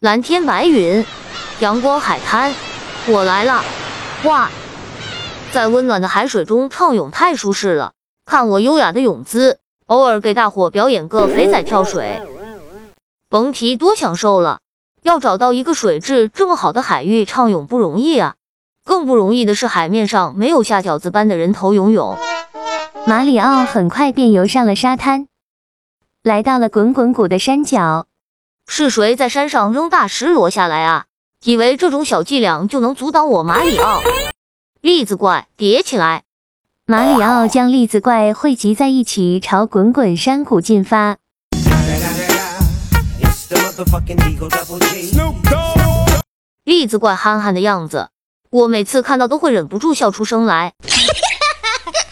蓝天白云，阳光海滩，我来了！哇，在温暖的海水中畅泳太舒适了，看我优雅的泳姿，偶尔给大伙表演个肥仔跳水，甭提多享受了。要找到一个水质这么好的海域畅泳不容易啊，更不容易的是海面上没有下饺子般的人头涌涌。马里奥很快便游上了沙滩，来到了滚滚谷的山脚。是谁在山上扔大石摞下来啊？以为这种小伎俩就能阻挡我马里奥？栗子怪叠起来！马里奥将栗子怪汇集在一起，朝滚滚山谷进发。栗子怪憨憨的样子，我每次看到都会忍不住笑出声来。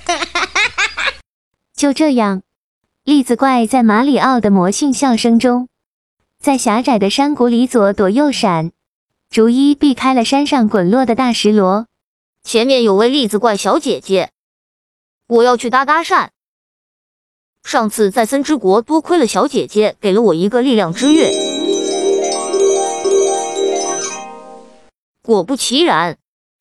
就这样，栗子怪在马里奥的魔性笑声中，在狭窄的山谷里左躲右闪，逐一避开了山上滚落的大石螺。前面有位栗子怪小姐姐，我要去搭搭讪。上次在森之国，多亏了小姐姐给了我一个力量之月。果不其然，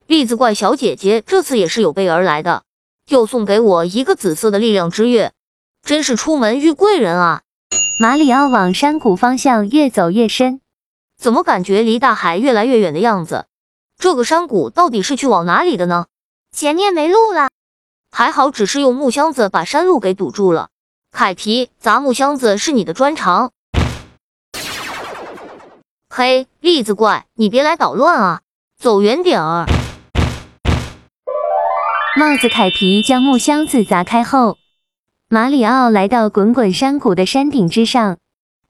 栗子怪小姐姐这次也是有备而来的，又送给我一个紫色的力量之月，真是出门遇贵人啊！马里奥往山谷方向越走越深，怎么感觉离大海越来越远的样子？这个山谷到底是去往哪里的呢？前面没路了，还好只是用木箱子把山路给堵住了。凯皮，砸木箱子是你的专长。嘿，栗子怪，你别来捣乱啊！走远点儿！帽子凯皮将木箱子砸开后，马里奥来到滚滚山谷的山顶之上，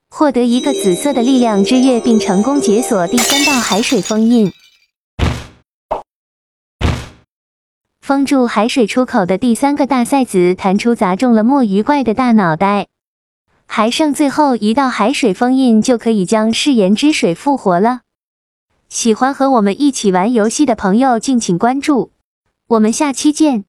获得一个紫色的力量之月，并成功解锁第三道海水封印。封住海水出口的第三个大塞子弹出，砸中了墨鱼怪的大脑袋。还剩最后一道海水封印，就可以将誓言之水复活了。喜欢和我们一起玩游戏的朋友，敬请关注，我们下期见。